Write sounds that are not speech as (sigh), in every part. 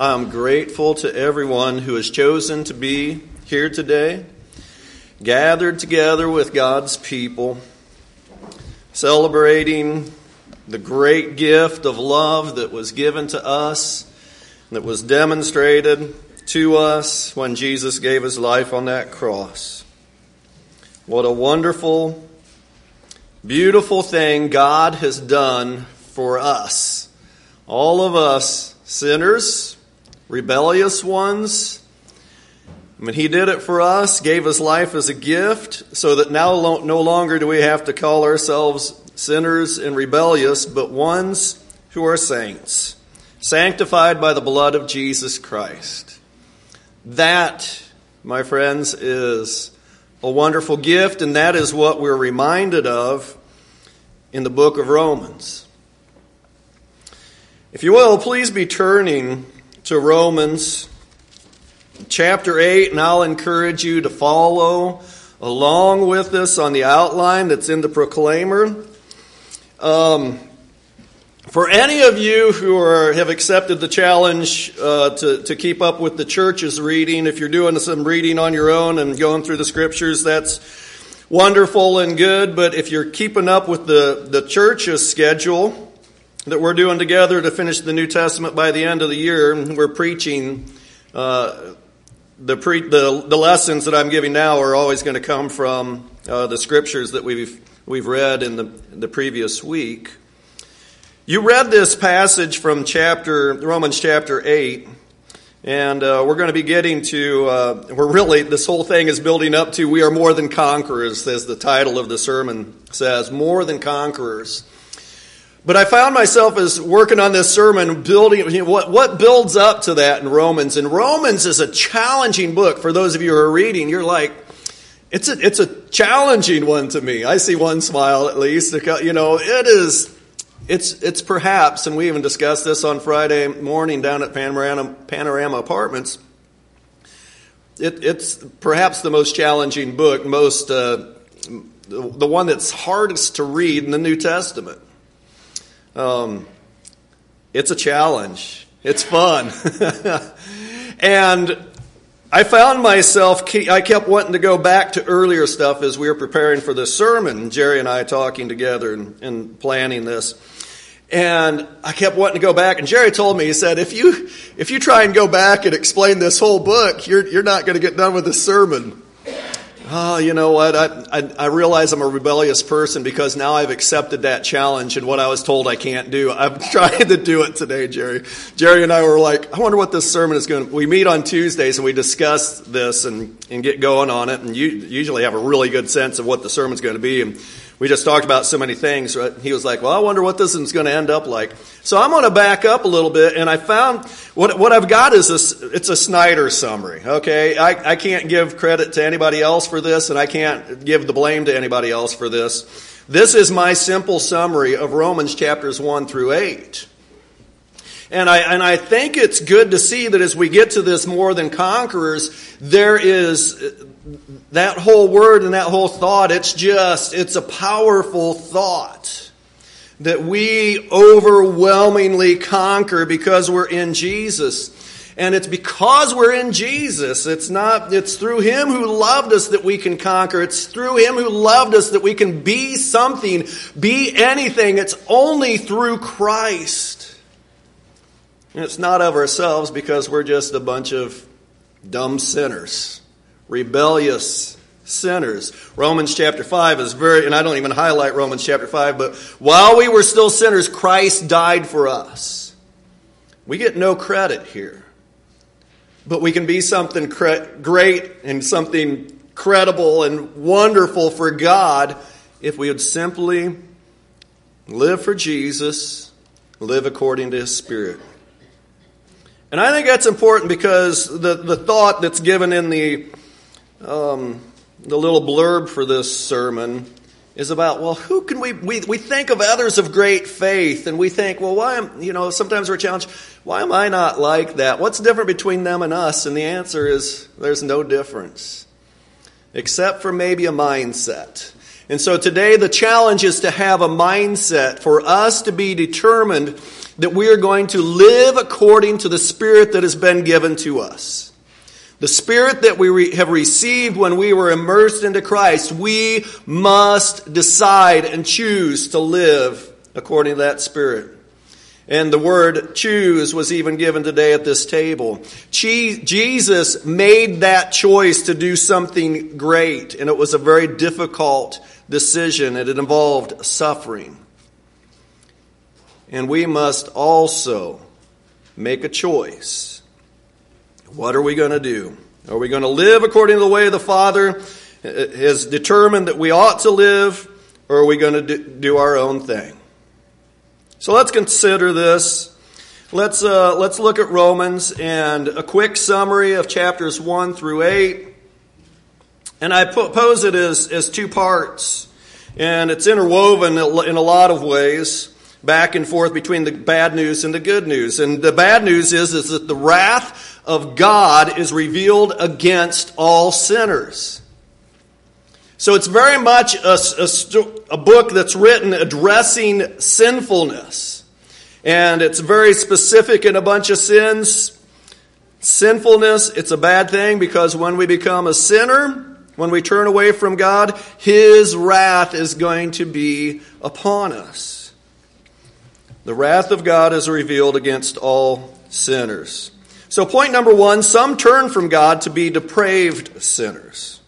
I'm grateful to everyone who has chosen to be here today, gathered together with God's people, celebrating the great gift of love that was given to us, that was demonstrated to us when Jesus gave his life on that cross. What a wonderful, beautiful thing God has done for us. All of us sinners, rebellious ones. I mean, He did it for us, gave His life as a gift, so that now no longer do we have to call ourselves sinners and rebellious, but ones who are saints, sanctified by the blood of Jesus Christ. That, my friends, is a wonderful gift, and that is what we're reminded of in the book of Romans. If you will, please be turning to Romans chapter 8, and I'll encourage you to follow along with us on the outline that's in the Proclaimer. Um, for any of you who are, have accepted the challenge uh, to, to keep up with the church's reading, if you're doing some reading on your own and going through the scriptures, that's wonderful and good. But if you're keeping up with the, the church's schedule, that we're doing together to finish the New Testament by the end of the year. We're preaching. Uh, the, pre, the, the lessons that I'm giving now are always going to come from uh, the scriptures that we've, we've read in the, the previous week. You read this passage from chapter Romans chapter 8, and uh, we're going to be getting to, uh, we're really, this whole thing is building up to we are more than conquerors, as the title of the sermon says, more than conquerors. But I found myself as working on this sermon, building you know, what what builds up to that in Romans. And Romans is a challenging book for those of you who are reading. You're like, it's a it's a challenging one to me. I see one smile at least. You know, it is. It's it's perhaps, and we even discussed this on Friday morning down at Panorama, Panorama Apartments. It, it's perhaps the most challenging book, most uh, the one that's hardest to read in the New Testament. Um, it's a challenge. It's fun. (laughs) and I found myself, I kept wanting to go back to earlier stuff as we were preparing for this sermon, Jerry and I talking together and, and, planning this. And I kept wanting to go back, and Jerry told me, he said, if you, if you try and go back and explain this whole book, you're, you're not going to get done with this sermon oh, you know what? I, I, I, realize I'm a rebellious person because now I've accepted that challenge and what I was told I can't do. I'm (laughs) trying to do it today, Jerry. Jerry and I were like, I wonder what this sermon is going to. We meet on Tuesdays and we discuss this and, and get going on it. And you usually have a really good sense of what the sermon's going to be. And we just talked about so many things. Right? He was like, well, I wonder what this is going to end up like. So I'm going to back up a little bit, and I found what, what I've got is a, it's a Snyder summary. Okay, I, I can't give credit to anybody else for this, and I can't give the blame to anybody else for this. This is my simple summary of Romans chapters 1 through 8. And I, and I think it's good to see that as we get to this more than conquerors, there is that whole word and that whole thought, it's just, it's a powerful thought that we overwhelmingly conquer because we're in Jesus. And it's because we're in Jesus. It's not, it's through Him who loved us that we can conquer. It's through Him who loved us that we can be something, be anything. It's only through Christ. And it's not of ourselves because we're just a bunch of dumb sinners rebellious sinners. Romans chapter 5 is very, and I don't even highlight Romans chapter 5, but while we were still sinners, Christ died for us. We get no credit here. But we can be something great and something credible and wonderful for God if we would simply live for Jesus, live according to His Spirit. And I think that's important because the, the thought that's given in the um, the little blurb for this sermon is about, well, who can we, we, we think of others of great faith and we think, well, why am, you know, sometimes we're challenged, why am I not like that? What's different between them and us? And the answer is there's no difference, except for maybe a mindset. And so today the challenge is to have a mindset for us to be determined that we are going to live according to the Spirit that has been given to us. The Spirit that we re- have received when we were immersed into Christ, we must decide and choose to live according to that Spirit. And the word choose was even given today at this table. Jesus made that choice to do something great, and it was a very difficult decision, and it involved suffering. And we must also make a choice. What are we going to do? Are we going to live according to the way the Father has determined that we ought to live, or are we going to do our own thing? So let's consider this. Let's, uh, let's look at Romans and a quick summary of chapters 1 through 8. And I pose it as, as two parts. And it's interwoven in a lot of ways, back and forth between the bad news and the good news. And the bad news is, is that the wrath of God is revealed against all sinners. So it's very much a, a, a, book that's written addressing sinfulness. And it's very specific in a bunch of sins. Sinfulness, it's a bad thing because when we become a sinner, when we turn away from God, His wrath is going to be upon us. The wrath of God is revealed against all sinners. So, point number one some turn from God to be depraved sinners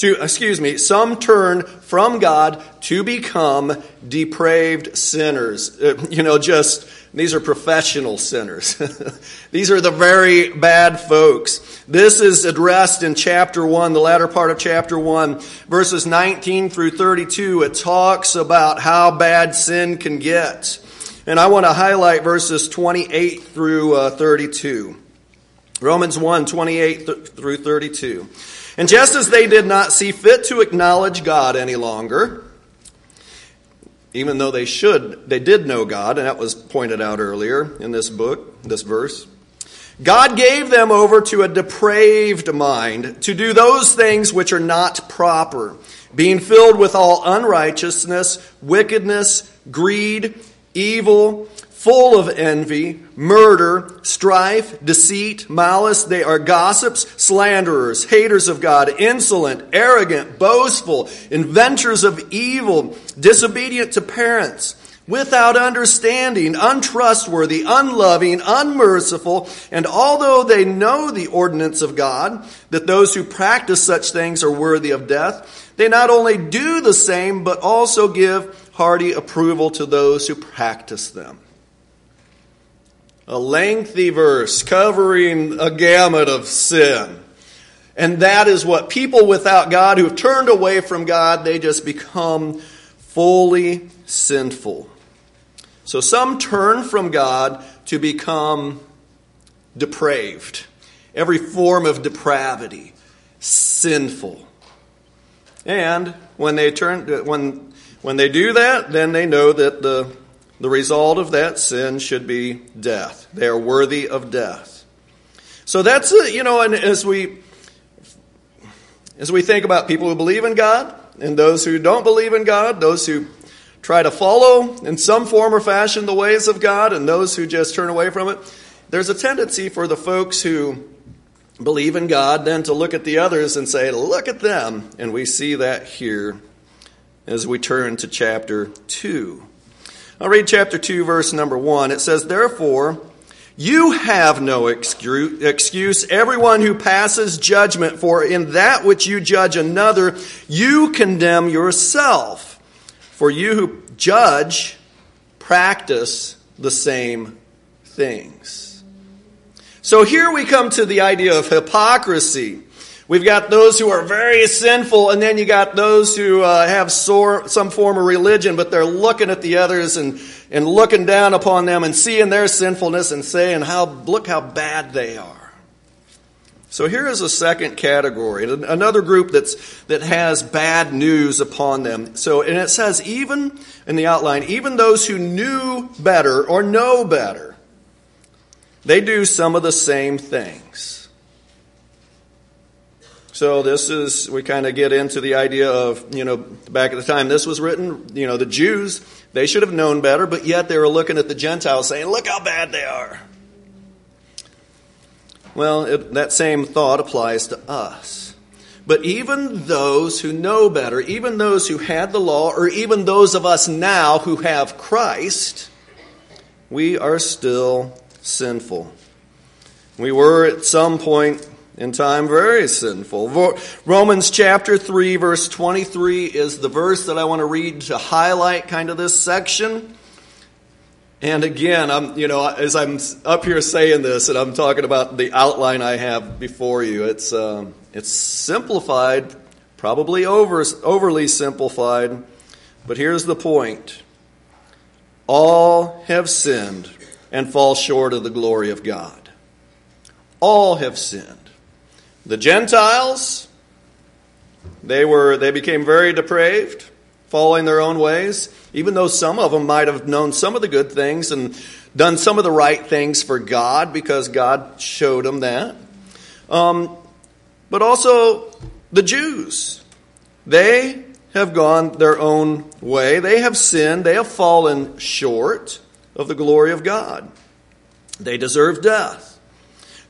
to, excuse me, some turn from God to become depraved sinners. Uh, you know, just, these are professional sinners. (laughs) these are the very bad folks. This is addressed in chapter 1, the latter part of chapter 1, verses 19 through 32. It talks about how bad sin can get. And I want to highlight verses 28 through uh, 32. Romans 1, 28 th- through 32. And just as they did not see fit to acknowledge God any longer, even though they should, they did know God, and that was pointed out earlier in this book, this verse. God gave them over to a depraved mind to do those things which are not proper, being filled with all unrighteousness, wickedness, greed, evil, full of envy, murder, strife, deceit, malice. They are gossips, slanderers, haters of God, insolent, arrogant, boastful, inventors of evil, disobedient to parents, without understanding, untrustworthy, unloving, unmerciful. And although they know the ordinance of God, that those who practice such things are worthy of death, they not only do the same, but also give hearty approval to those who practice them a lengthy verse covering a gamut of sin. And that is what people without God who have turned away from God, they just become fully sinful. So some turn from God to become depraved. Every form of depravity, sinful. And when they turn when when they do that, then they know that the the result of that sin should be death. They are worthy of death. So that's, uh, you know, and as we, as we think about people who believe in God and those who don't believe in God, those who try to follow in some form or fashion the ways of God and those who just turn away from it, there's a tendency for the folks who believe in God then to look at the others and say, look at them. And we see that here as we turn to chapter 2. I'll read chapter 2, verse number 1. It says, Therefore, you have no excuse, everyone who passes judgment, for in that which you judge another, you condemn yourself. For you who judge practice the same things. So here we come to the idea of hypocrisy. We've got those who are very sinful, and then you got those who uh, have sore, some form of religion, but they're looking at the others and, and looking down upon them and seeing their sinfulness and saying, how, look how bad they are. So here is a second category, another group that's, that has bad news upon them. So, and it says, even in the outline, even those who knew better or know better, they do some of the same things. So this is, we kind of get into the idea of, you know, back at the time this was written, you know, the Jews, they should have known better, but yet they were looking at the Gentiles saying, look how bad they are. Well, it, that same thought applies to us. But even those who know better, even those who had the law, or even those of us now who have Christ, we are still sinful. We were at some point in time very sinful. Romans chapter 3, verse 23 is the verse that I want to read to highlight kind of this section. And again, I'm, you know, as I'm up here saying this and I'm talking about the outline I have before you, it's, um, it's simplified, probably over, overly simplified, but here's the point. All have sinned and fall short of the glory of God. All have sinned. The Gentiles, they were they became very depraved, following their own ways, even though some of them might have known some of the good things and done some of the right things for God because God showed them that. Um, but also the Jews, they have gone their own way. They have sinned. They have fallen short of the glory of God. They deserve death.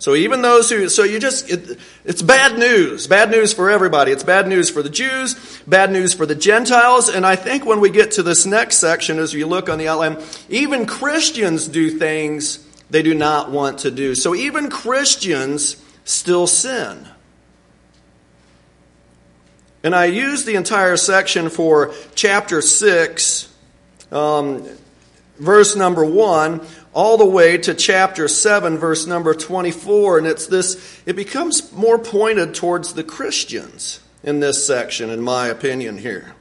So even those who, so you just, it, it's bad news. Bad news for everybody. It's bad news for the Jews, bad news for the Gentiles. And I think when we get to this next section, as you look on the outline, even Christians do things they do not want to do. So even Christians still sin. And I use the entire section for chapter 6, um, verse number 1 all the way to chapter 7, verse number 24. And it's this, it becomes more pointed towards the Christians in this section, in my opinion, here.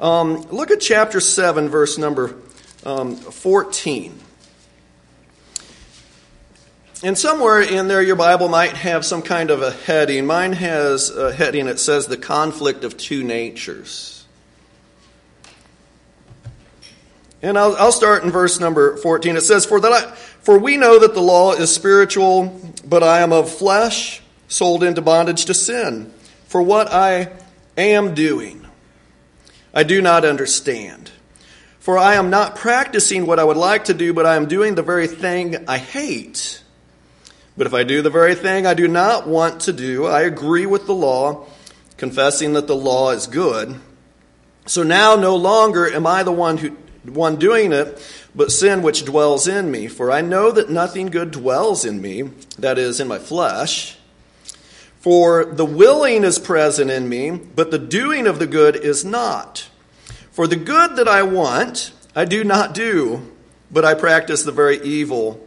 Um, look at chapter 7, verse number um, 14. And somewhere in there, your Bible might have some kind of a heading. Mine has a heading that says the conflict of two natures. And I'll, I'll start in verse number 14. It says, for, that I, for we know that the law is spiritual, but I am of flesh, sold into bondage to sin. For what I am doing, I do not understand. For I am not practicing what I would like to do, but I am doing the very thing I hate. But if I do the very thing I do not want to do, I agree with the law, confessing that the law is good. So now no longer am I the one who one doing it, but sin which dwells in me. For I know that nothing good dwells in me, that is, in my flesh. For the willing is present in me, but the doing of the good is not. For the good that I want, I do not do, but I practice the very evil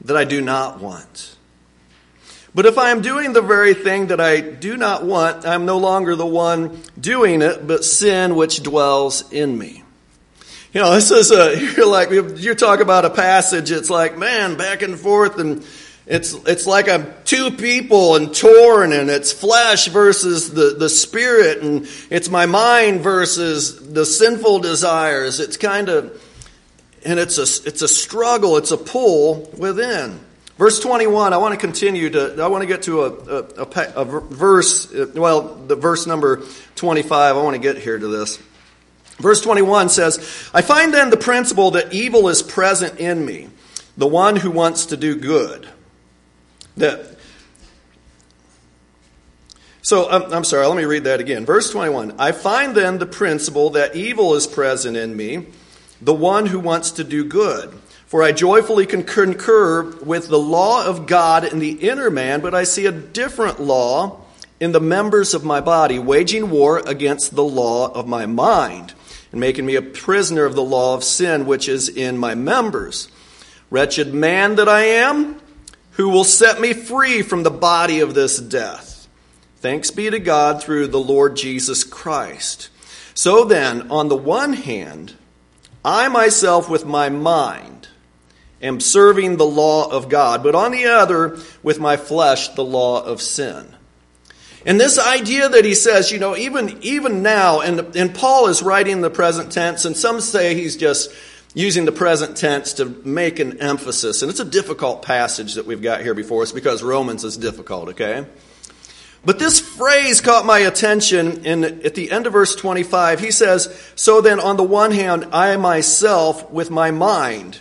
that I do not want. But if I am doing the very thing that I do not want, I am no longer the one doing it, but sin which dwells in me. You know, this is a, you're like, you talk about a passage, it's like, man, back and forth, and it's, it's like I'm two people and torn, and it's flesh versus the, the spirit, and it's my mind versus the sinful desires. It's kind of, and it's a, it's a struggle, it's a pull within. Verse 21, I want to continue to, I want to get to a, a, a, a verse, well, the verse number 25, I want to get here to this. Verse 21 says, I find then the principle that evil is present in me, the one who wants to do good. That so um, I'm sorry, let me read that again. Verse 21 I find then the principle that evil is present in me, the one who wants to do good. For I joyfully concur with the law of God in the inner man, but I see a different law in the members of my body, waging war against the law of my mind and making me a prisoner of the law of sin which is in my members. Wretched man that I am, who will set me free from the body of this death? Thanks be to God through the Lord Jesus Christ. So then, on the one hand, I myself with my mind am serving the law of God, but on the other, with my flesh, the law of sin. And this idea that he says, you know, even, even now, and, and Paul is writing the present tense, and some say he's just using the present tense to make an emphasis. And it's a difficult passage that we've got here before us because Romans is difficult, okay? But this phrase caught my attention in, at the end of verse 25. He says, So then, on the one hand, I myself, with my mind,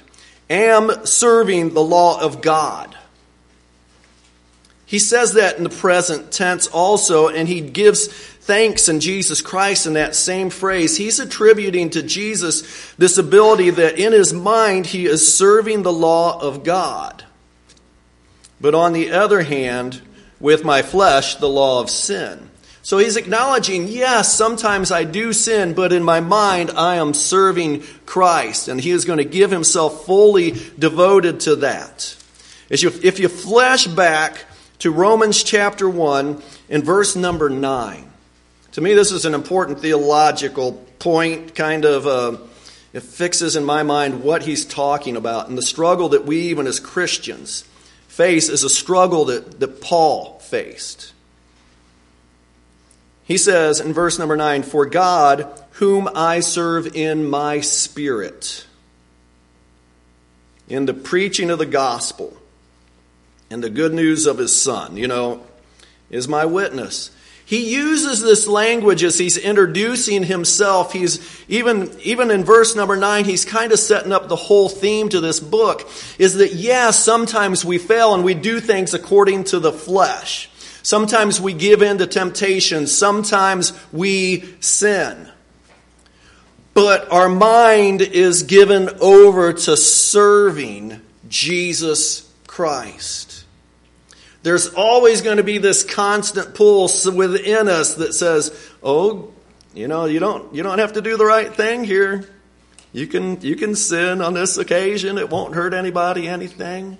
am serving the law of God. He says that in the present tense also, and he gives thanks in Jesus Christ in that same phrase. He's attributing to Jesus this ability that in his mind he is serving the law of God. But on the other hand, with my flesh, the law of sin. So he's acknowledging, yes, sometimes I do sin, but in my mind I am serving Christ, and he is going to give himself fully devoted to that. If you flash back to Romans chapter 1 and verse number 9, to me, this is an important theological point, kind of, uh, it fixes in my mind what he's talking about. And the struggle that we, even as Christians, face is a struggle that, that Paul faced. He says in verse number 9, For God, whom I serve in my spirit, in the preaching of the gospel and the good news of his Son, you know, is my witness he uses this language as he's introducing himself. He's even, even in verse number nine, he's kind of setting up the whole theme to this book is that, yeah, sometimes we fail and we do things according to the flesh. Sometimes we give in to temptation. Sometimes we sin. But our mind is given over to serving Jesus Christ. There's always going to be this constant pulse within us that says, "Oh, you know, you don't you don't have to do the right thing here. You can you can sin on this occasion. It won't hurt anybody anything."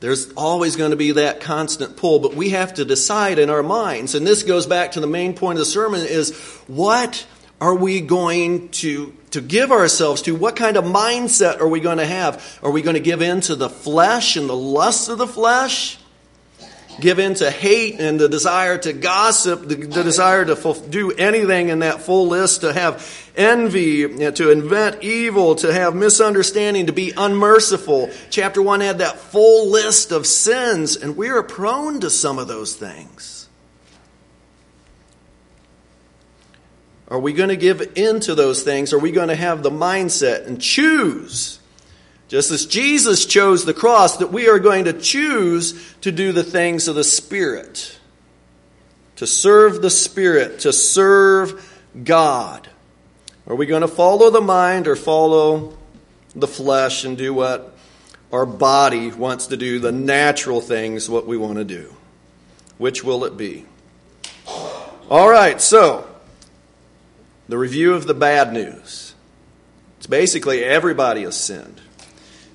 There's always going to be that constant pull, but we have to decide in our minds. And this goes back to the main point of the sermon is what are we going to, to give ourselves to? What kind of mindset are we going to have? Are we going to give in to the flesh and the lust of the flesh? Give in to hate and the desire to gossip, the, the desire to do anything in that full list, to have envy, to invent evil, to have misunderstanding, to be unmerciful. Chapter 1 had that full list of sins, and we are prone to some of those things. Are we going to give in to those things? Are we going to have the mindset and choose, just as Jesus chose the cross, that we are going to choose to do the things of the Spirit, to serve the Spirit, to serve God? Are we going to follow the mind or follow the flesh and do what our body wants to do, the natural things, what we want to do? Which will it be? All right, so the review of the bad news. It's basically everybody has sinned.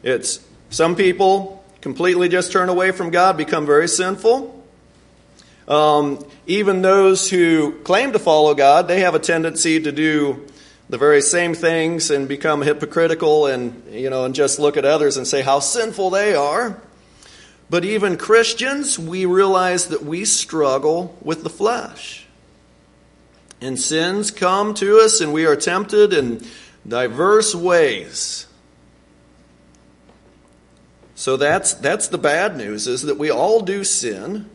It's some people completely just turn away from God, become very sinful. Um, even those who claim to follow God, they have a tendency to do the very same things and become hypocritical and you know and just look at others and say how sinful they are. But even Christians, we realize that we struggle with the flesh. And sins come to us, and we are tempted in diverse ways. So that's, that's the bad news, is that we all do sin.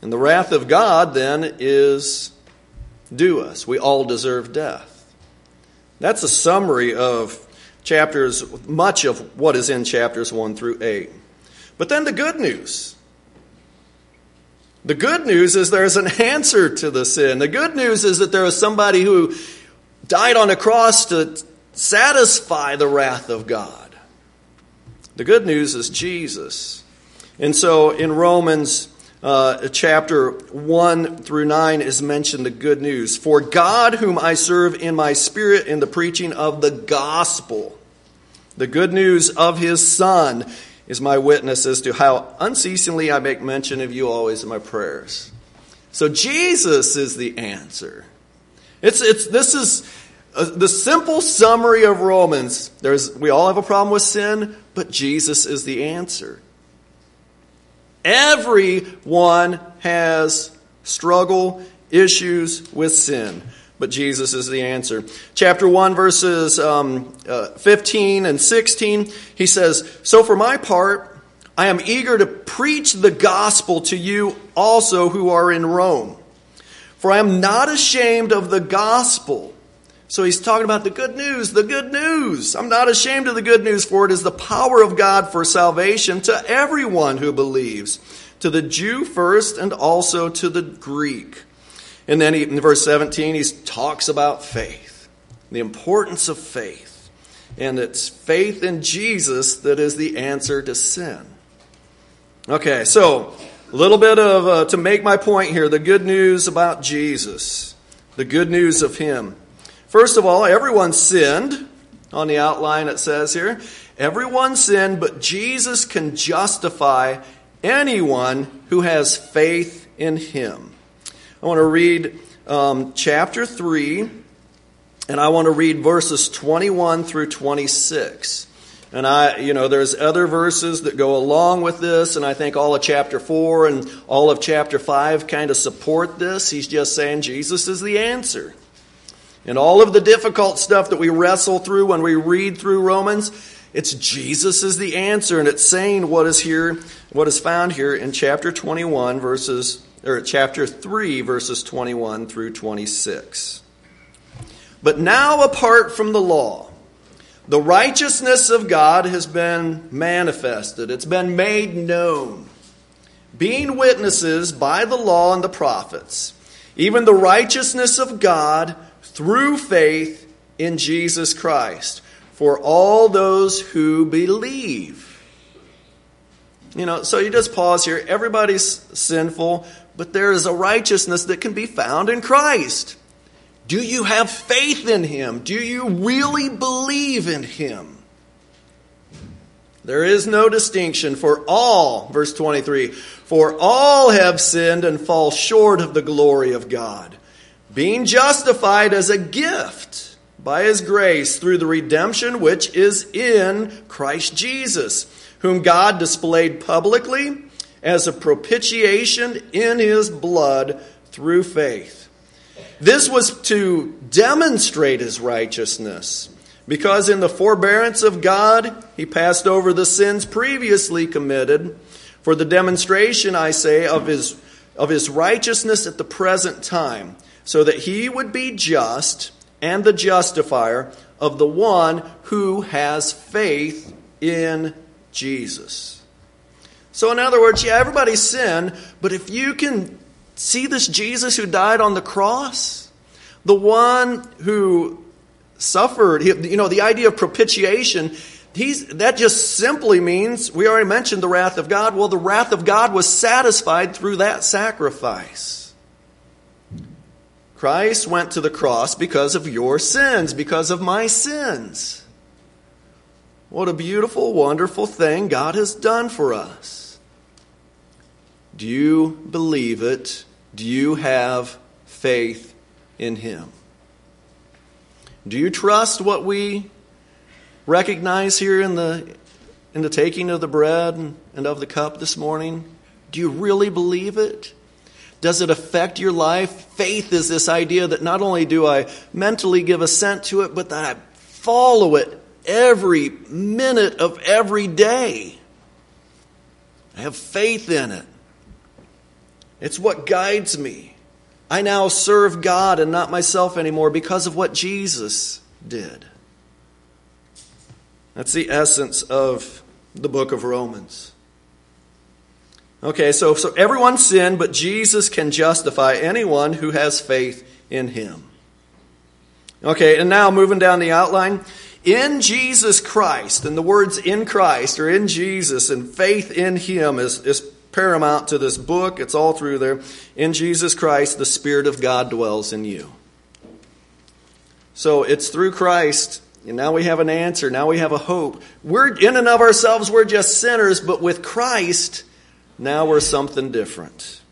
And the wrath of God then is due us. We all deserve death. That's a summary of chapters, much of what is in chapters 1 through 8. But then the good news. The good news is there's an answer to the sin. The good news is that there is somebody who died on a cross to satisfy the wrath of God. The good news is Jesus. And so in Romans uh, chapter 1 through 9 is mentioned the good news. For God, whom I serve in my spirit in the preaching of the gospel, the good news of his Son, is my witness as to how unceasingly I make mention of you always in my prayers. So Jesus is the answer. It's, it's, this is uh, the simple summary of Romans. There's, we all have a problem with sin, but Jesus is the answer. Everyone has struggle, issues with sin but Jesus is the answer. Chapter 1, verses um, uh, 15 and 16, he says, So for my part, I am eager to preach the gospel to you also who are in Rome. For I am not ashamed of the gospel. So he's talking about the good news, the good news. I'm not ashamed of the good news, for it is the power of God for salvation to everyone who believes, to the Jew first and also to the Greek. And then he, in verse 17, he talks about faith, the importance of faith. And it's faith in Jesus that is the answer to sin. Okay, so a little bit of, uh, to make my point here, the good news about Jesus, the good news of Him. First of all, everyone sinned. On the outline it says here, everyone sinned, but Jesus can justify anyone who has faith in Him. I want to read um, chapter 3, and I want to read verses 21 through 26. And I, you know, there's other verses that go along with this, and I think all of chapter 4 and all of chapter 5 kind of support this. He's just saying Jesus is the answer. And all of the difficult stuff that we wrestle through when we read through Romans, it's Jesus is the answer, and it's saying what is here, what is found here in chapter 21, verses, or chapter 3, verses 21 through 26. But now, apart from the law, the righteousness of God has been manifested, it's been made known. Being witnesses by the law and the prophets, even the righteousness of God through faith in Jesus Christ for all those who believe. You know, so you just pause here. Everybody's sinful, but there is a righteousness that can be found in Christ. Do you have faith in Him? Do you really believe in Him? There is no distinction for all, verse 23, for all have sinned and fall short of the glory of God, being justified as a gift by His grace through the redemption which is in Christ Jesus, whom God displayed publicly as a propitiation in His blood through faith this was to demonstrate his righteousness, because in the forbearance of God, he passed over the sins previously committed for the demonstration, I say, of his, of his righteousness at the present time, so that he would be just and the justifier of the one who has faith in Jesus. So, in other words, yeah, everybody sinned, but if you can see this Jesus who died on the cross? The one who suffered, you know, the idea of propitiation, he's, that just simply means, we already mentioned the wrath of God. Well, the wrath of God was satisfied through that sacrifice. Christ went to the cross because of your sins, because of my sins. What a beautiful, wonderful thing God has done for us. Do you believe it? Do you have faith in Him? Do you trust what we recognize here in the, in the taking of the bread and of the cup this morning? Do you really believe it? Does it affect your life? Faith is this idea that not only do I mentally give assent to it, but that I follow it every minute of every day. I have faith in it. It's what guides me. I now serve God and not myself anymore because of what Jesus did. That's the essence of the book of Romans. Okay, so, so everyone sinned, but Jesus can justify anyone who has faith in him. Okay, and now moving down the outline. In Jesus Christ, and the words in Christ or in Jesus and faith in him is, is paramount to this book. It's all through there. In Jesus Christ, the Spirit of God dwells in you. So it's through Christ. And now we have an answer. Now we have a hope. We're in and of ourselves, we're just sinners, but with Christ, now we're something different.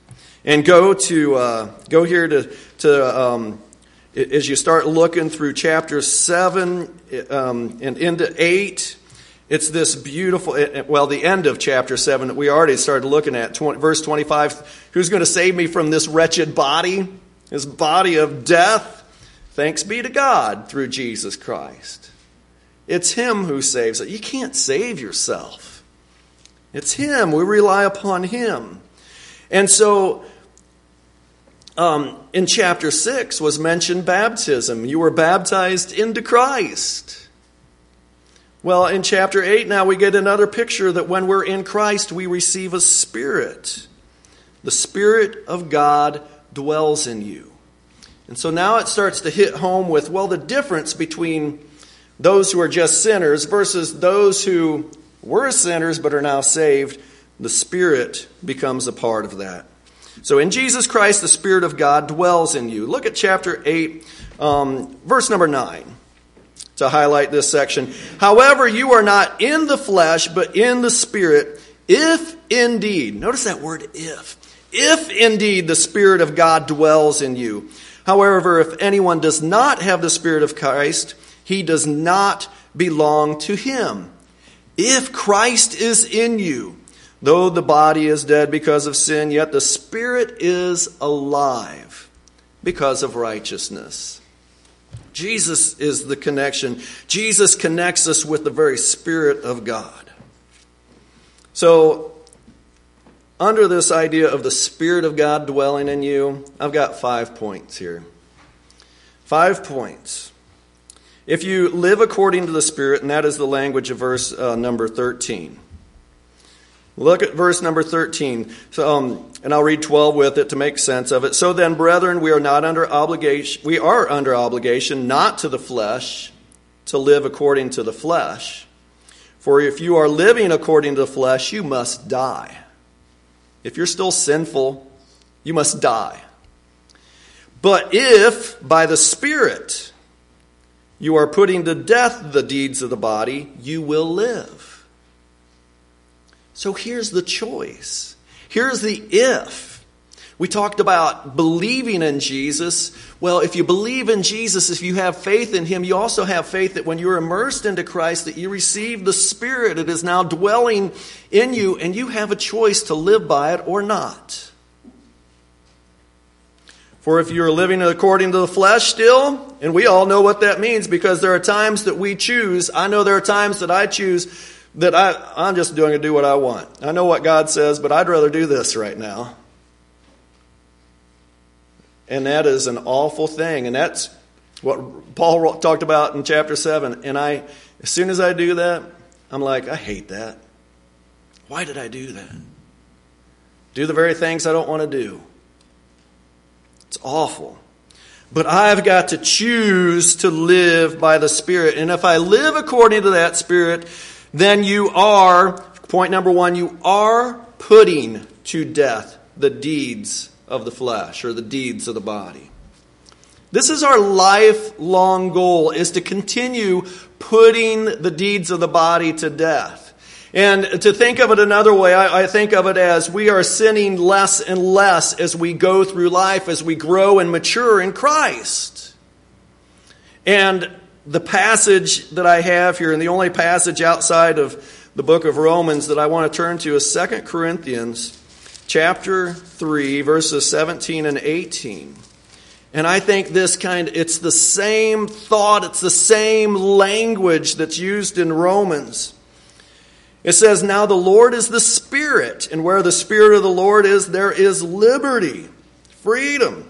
And go to uh, go here to to um, as you start looking through chapter seven um, and into eight it's this beautiful, well, the end of chapter 7 that we already started looking at, 20, verse 25. Who's going to save me from this wretched body, this body of death? Thanks be to God through Jesus Christ. It's Him who saves it. You can't save yourself. It's Him. We rely upon Him. And so, um, in chapter 6 was mentioned baptism. You were baptized into Christ. Well, in chapter 8 now we get another picture that when we're in Christ, we receive a spirit. The Spirit of God dwells in you. And so now it starts to hit home with, well, the difference between those who are just sinners versus those who were sinners but are now saved. The Spirit becomes a part of that. So in Jesus Christ, the Spirit of God dwells in you. Look at chapter 8, um, verse number 9 to highlight this section. However, you are not in the flesh, but in the Spirit, if indeed, notice that word if, if indeed the Spirit of God dwells in you. However, if anyone does not have the Spirit of Christ, he does not belong to him. If Christ is in you, though the body is dead because of sin, yet the Spirit is alive because of righteousness. Jesus is the connection. Jesus connects us with the very Spirit of God. So, under this idea of the Spirit of God dwelling in you, I've got five points here. Five points. If you live according to the Spirit, and that is the language of verse uh, number 13. Look at verse number 13. So, um, and I'll read 12 with it to make sense of it. So then, brethren, we are not under obligation, we are under obligation not to the flesh to live according to the flesh. For if you are living according to the flesh, you must die. If you're still sinful, you must die. But if by the Spirit you are putting to death the deeds of the body, you will live. So here's the choice. Here's the if. We talked about believing in Jesus. Well, if you believe in Jesus, if you have faith in Him, you also have faith that when you're immersed into Christ, that you receive the Spirit. It is now dwelling in you, and you have a choice to live by it or not. For if you're living according to the flesh still, and we all know what that means because there are times that we choose. I know there are times that I choose that I, I'm just doing to do what I want. I know what God says, but I'd rather do this right now. And that is an awful thing. And that's what Paul talked about in chapter 7. And I, as soon as I do that, I'm like, I hate that. Why did I do that? Do the very things I don't want to do. It's awful. But I've got to choose to live by the Spirit. And if I live according to that Spirit, then you are, point number one, you are putting to death the deeds of the flesh or the deeds of the body. This is our lifelong goal is to continue putting the deeds of the body to death. And to think of it another way, I, I, think of it as we are sinning less and less as we go through life, as we grow and mature in Christ. And the passage that I have here, and the only passage outside of the book of Romans that I want to turn to is 2 Corinthians chapter 3, verses 17 and 18. And I think this kind, it's the same thought, it's the same language that's used in Romans. It says, Now the Lord is the Spirit, and where the Spirit of the Lord is, there is liberty, freedom.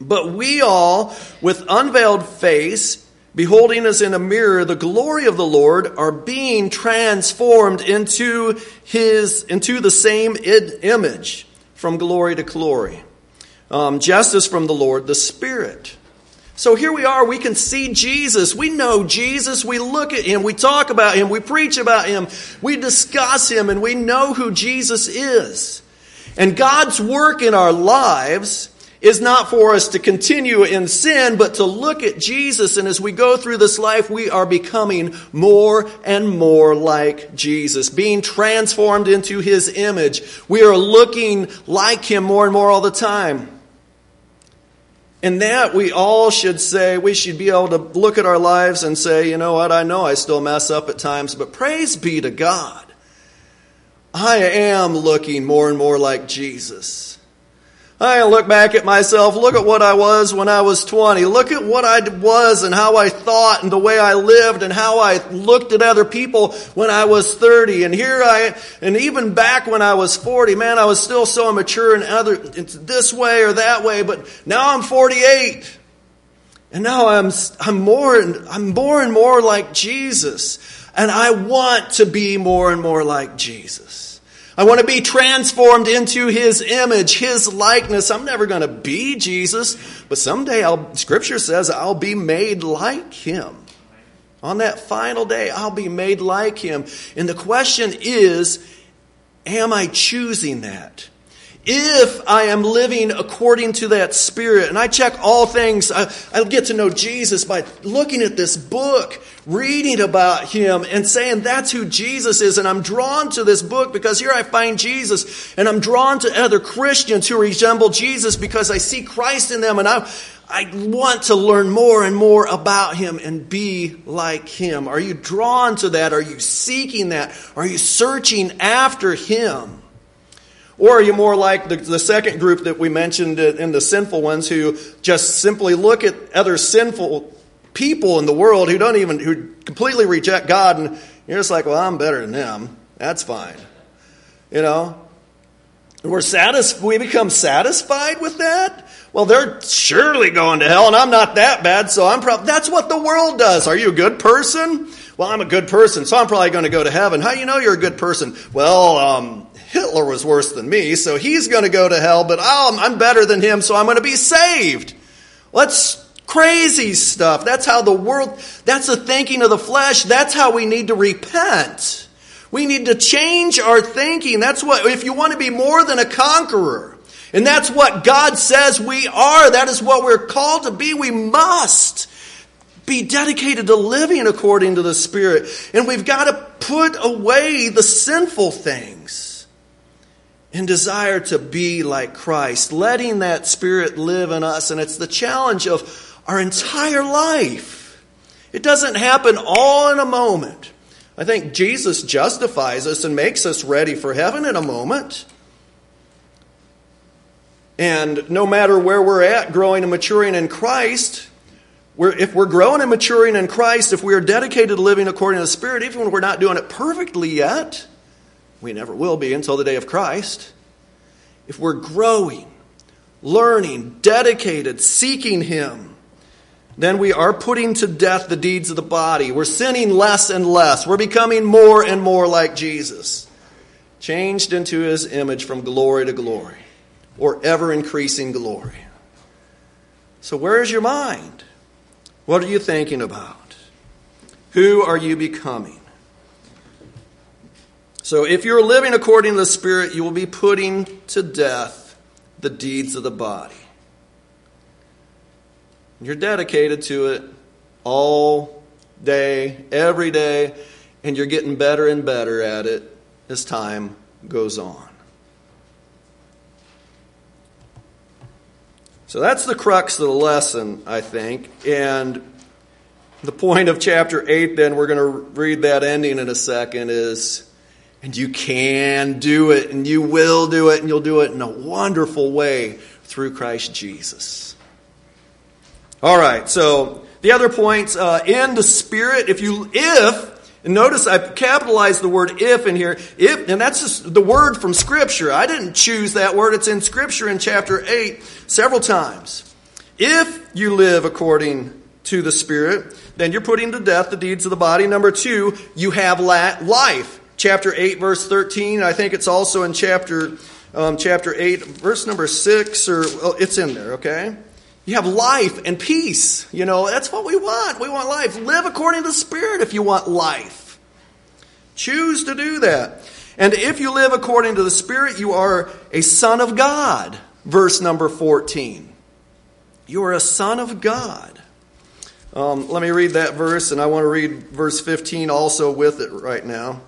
But we all, with unveiled face, beholding as in a mirror the glory of the Lord, are being transformed into his into the same image from glory to glory, um, from the Lord the Spirit. So here we are, we can see Jesus. We know Jesus. We look at him. We talk about him. We preach about him. We discuss him and we know who Jesus is. And God's work in our lives is not for us to continue in sin, but to look at Jesus. And as we go through this life, we are becoming more and more like Jesus, being transformed into his image. We are looking like him more and more all the time. And that we all should say, we should be able to look at our lives and say, you know what, I know I still mess up at times, but praise be to God. I am looking more and more like Jesus. I look back at myself, look at what I was when I was 20, look at what I was and how I thought and the way I lived and how I looked at other people when I was 30. And here I, and even back when I was 40, man, I was still so immature in other, this way or that way, but now I'm 48. And now I'm, I'm more, and I'm more and more like Jesus. And I want to be more and more like Jesus. I want to be transformed into his image, his likeness. I'm never going to be Jesus, but someday I'll, scripture says I'll be made like him. On that final day, I'll be made like him. And the question is, am I choosing that? If I am living according to that Spirit, and I check all things, I, I get to know Jesus by looking at this book, reading about Him, and saying that's who Jesus is. And I'm drawn to this book because here I find Jesus, and I'm drawn to other Christians who resemble Jesus because I see Christ in them, and I, I want to learn more and more about Him and be like Him. Are you drawn to that? Are you seeking that? Are you searching after Him? Or are you more like the, the second group that we mentioned in the sinful ones who just simply look at other sinful people in the world who don't even, who completely reject God and you're just like, well, I'm better than them. That's fine. You know? We're satisfied, we become satisfied with that? Well, they're surely going to hell and I'm not that bad, so I'm probably, that's what the world does. Are you a good person? Well, I'm a good person, so I'm probably going to go to heaven. How do you know you're a good person? Well, um, Hitler was worse than me, so he's going to go to hell, but I'm better than him, so I'm going to be saved. That's crazy stuff. That's how the world, that's the thinking of the flesh. That's how we need to repent. We need to change our thinking. That's what, if you want to be more than a conqueror, and that's what God says we are, that is what we're called to be, we must be dedicated to living according to the Spirit. And we've got to put away the sinful things and desire to be like Christ, letting that Spirit live in us. And it's the challenge of our entire life. It doesn't happen all in a moment. I think Jesus justifies us and makes us ready for heaven in a moment. And no matter where we're at, growing and maturing in Christ, we're, if we're growing and maturing in Christ, if we are dedicated to living according to the Spirit, even when we're not doing it perfectly yet, we never will be until the day of Christ. If we're growing, learning, dedicated, seeking Him, then we are putting to death the deeds of the body. We're sinning less and less. We're becoming more and more like Jesus, changed into His image from glory to glory, or ever increasing glory. So, where is your mind? What are you thinking about? Who are you becoming? So if you're living according to the Spirit, you will be putting to death the deeds of the body. You're dedicated to it all day, every day, and you're getting better and better at it as time goes on. So that's the crux of the lesson, I think. And the point of chapter 8, then, we're going to read that ending in a second, is and you can do it, and you will do it, and you'll do it in a wonderful way through Christ Jesus. All right, so the other points uh, in the Spirit, if you, if, and notice I capitalized the word if in here, if, and that's just the word from Scripture. I didn't choose that word, it's in Scripture in chapter 8 several times. If you live according to the Spirit, then you're putting to death the deeds of the body. Number two, you have life chapter 8, verse 13. I think it's also in chapter, um, chapter 8, verse number 6, or well, it's in there, okay? You have life and peace. You know, that's what we want. We want life. Live according to the Spirit if you want life. Choose to do that. And if you live according to the Spirit, you are a son of God. Verse number 14. You are a son of God. Um, let me read that verse, and I want to read verse 15 also with it right now.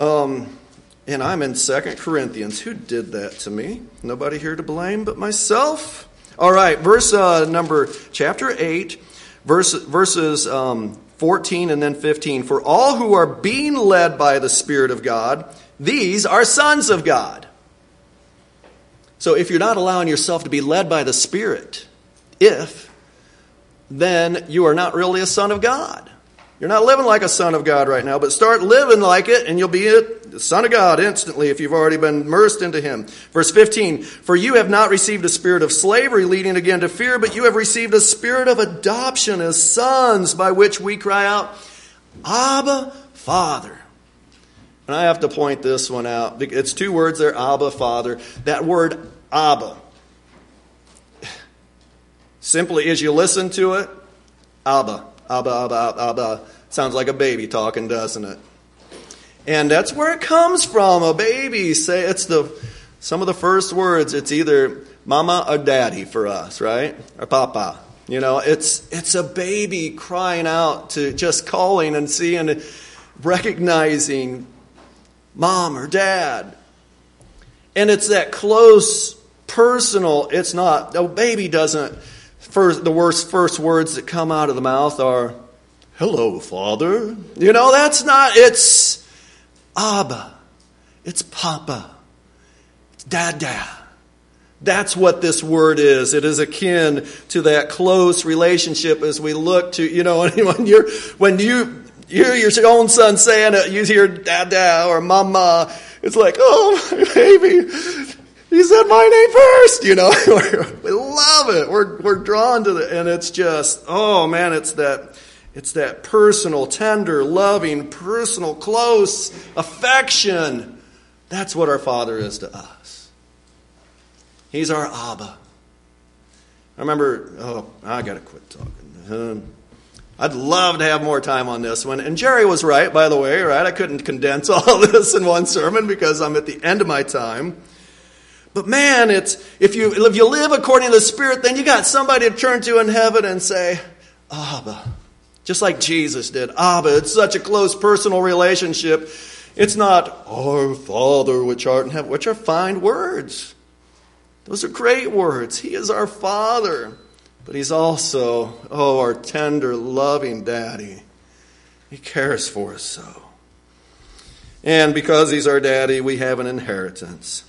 Um, and I'm in Second Corinthians. Who did that to me? Nobody here to blame but myself? All right, verse uh, number, chapter 8, verse, verses um, 14 and then 15. For all who are being led by the Spirit of God, these are sons of God. So if you're not allowing yourself to be led by the Spirit, if, then you are not really a son of God. You're not living like a son of God right now, but start living like it, and you'll be a son of God instantly if you've already been immersed into Him. Verse 15 For you have not received a spirit of slavery leading again to fear, but you have received a spirit of adoption as sons, by which we cry out, Abba, Father. And I have to point this one out. It's two words there, Abba, Father. That word, Abba, simply as you listen to it, Abba. Abba, Abba, Abba. Sounds like a baby talking, doesn't it? And that's where it comes from. A baby say it's the some of the first words. It's either mama or daddy for us, right? Or papa. You know, it's it's a baby crying out to just calling and seeing, recognizing mom or dad. And it's that close, personal. It's not. A baby doesn't first, the worst first words that come out of the mouth are, Hello, Father. You know, that's not, it's Abba. It's Papa. It's Dada. That's what this word is. It is akin to that close relationship as we look to, you know, (laughs) when you're, when you hear your own son saying it, you hear dada or mama, it's like, oh, (laughs) my baby, he said my name first, you know. (laughs) we love it. We're, we're drawn to it. And it's just, oh man, it's that, it's that personal, tender, loving, personal, close affection. That's what our Father is to us. He's our Abba. I remember, oh, I got to quit talking. Um, I'd love to have more time on this one. And Jerry was right, by the way, right? I couldn't condense (laughs) all this in one sermon because I'm at the end of my time. But man, it's if you if you live according to the Spirit, then you got somebody to turn to in heaven and say, Abba. Just like Jesus did. Abba. It's such a close personal relationship. It's not our Father which art in heaven, which are fine words. Those are great words. He is our Father. But He's also, oh, our tender, loving daddy. He cares for us so. And because He's our daddy, we have an inheritance.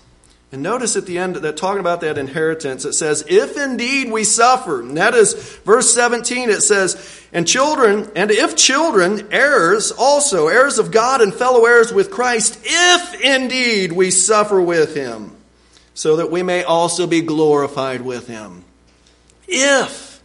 And notice at the end that talking about that inheritance, it says, if indeed we suffer, and that is verse 17, it says, and children, and if children, heirs also, heirs of God and fellow heirs with Christ, if indeed we suffer with him, so that we may also be glorified with him. If,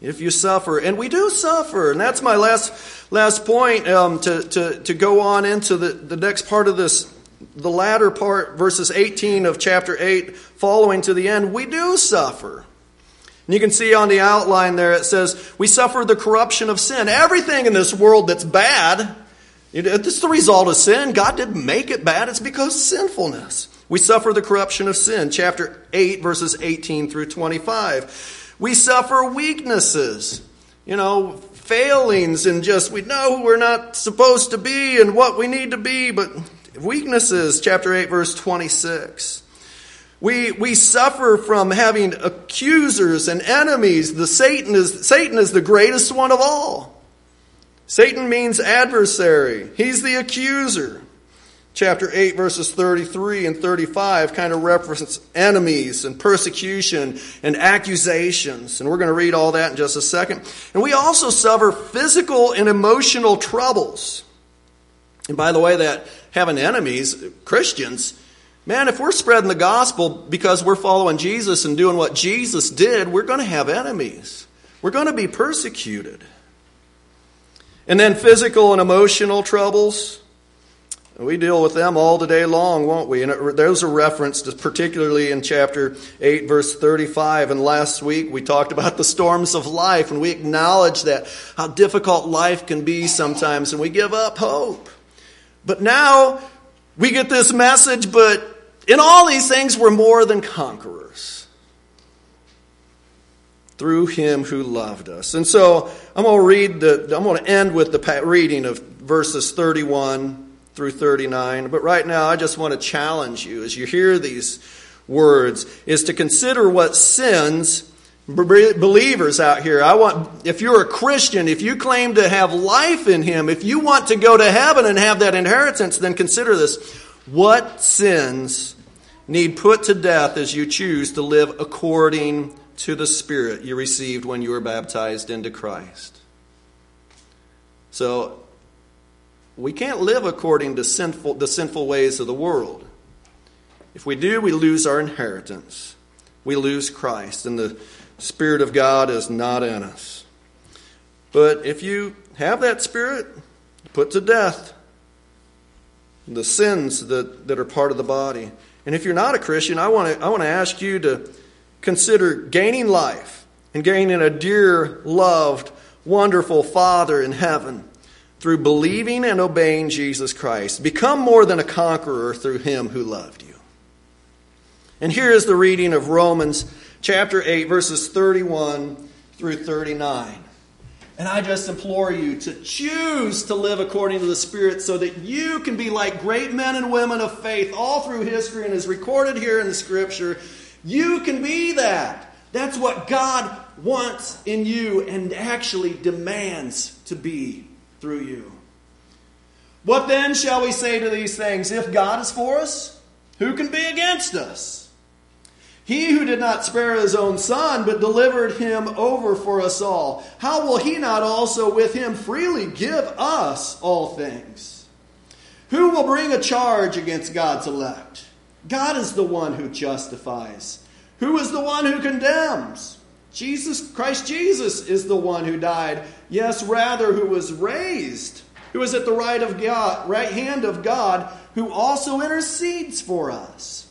if you suffer, and we do suffer, and that's my last, last point um, to, to, to go on into the, the next part of this the latter part, verses 18 of chapter 8, following to the end, we do suffer. And you can see on the outline there, it says, we suffer the corruption of sin. Everything in this world that's bad, it's the result of sin. God didn't make it bad, it's because of sinfulness. We suffer the corruption of sin. Chapter 8, verses 18 through 25. We suffer weaknesses. You know, failings and just we know who we're not supposed to be and what we need to be, but Weaknesses, chapter 8, verse 26. We, we suffer from having accusers and enemies. The Satan is, Satan is the greatest one of all. Satan means adversary. He's the accuser. Chapter 8, verses 33 and 35 kind of reference enemies and persecution and accusations. And we're going to read all that in just a second. And we also suffer physical and emotional troubles. And by the way, that having enemies, Christians, man, if we're spreading the gospel because we're following Jesus and doing what Jesus did, we're going to have enemies. We're going to be persecuted. And then physical and emotional troubles. We deal with them all the day long, won't we? And those are referenced particularly in chapter 8, verse 35. And last week we talked about the storms of life, and we acknowledge that how difficult life can be sometimes, and we give up hope. But now we get this message, but in all these things, we're more than conquerors through him who loved us. And so I'm going to read the, I'm going to end with the reading of verses 31 through 39. But right now, I just want to challenge you as you hear these words is to consider what sins believers out here, I want, if you're a Christian, if you claim to have life in Him, if you want to go to heaven and have that inheritance, then consider this. What sins need put to death as you choose to live according to the Spirit you received when you were baptized into Christ. So, we can't live according to sinful, the sinful ways of the world. If we do, we lose our inheritance. We lose Christ, and the Spirit of God is not in us. But if you have that Spirit, put to death the sins that, that are part of the body. And if you're not a Christian, I want to I want to ask you to consider gaining life and gaining a dear, loved, wonderful Father in heaven through believing and obeying Jesus Christ. Become more than a conqueror through him who loved you. And here is the reading of Romans chapter 8, verses 31 through 39. And I just implore you to choose to live according to the Spirit so that you can be like great men and women of faith all through history and is recorded here in the Scripture. You can be that. That's what God wants in you and actually demands to be through you. What then shall we say to these things? If God is for us, who can be against us? He who did not spare his own son, but delivered him over for us all, how will he not also with him freely give us all things? Who will bring a charge against God's elect? God is the one who justifies. Who is the one who condemns? Jesus, Christ Jesus is the one who died. Yes, rather, who was raised, who is at the right of God, right hand of God, who also intercedes for us.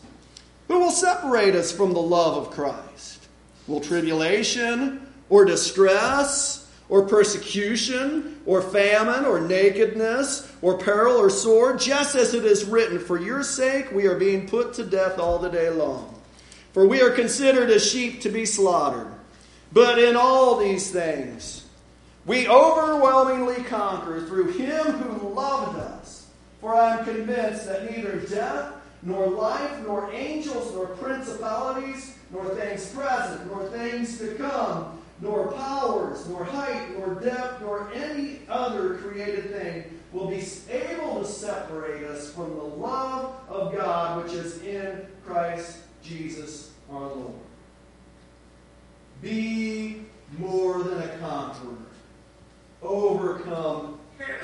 Who will separate us from the love of Christ? Will tribulation or distress or persecution or famine or nakedness or peril or sword? Just as it is written, For your sake we are being put to death all the day long. For we are considered as sheep to be slaughtered. But in all these things, we overwhelmingly conquer through him who loved us. For I am convinced that neither death, nor life, nor angels, nor principalities, nor things present, nor things to come, nor powers, nor height, nor depth, nor any other created thing will be able to separate us from the love of God which is in Christ Jesus our Lord. Be more than a conqueror. Overcome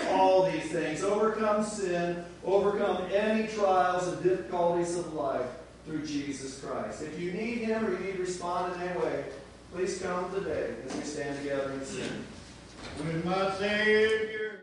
all these things. Overcome sin, overcome any trials and difficulties of life through Jesus Christ. If you need Him or you need to respond in any way, please come today as we stand together and sing. When my Savior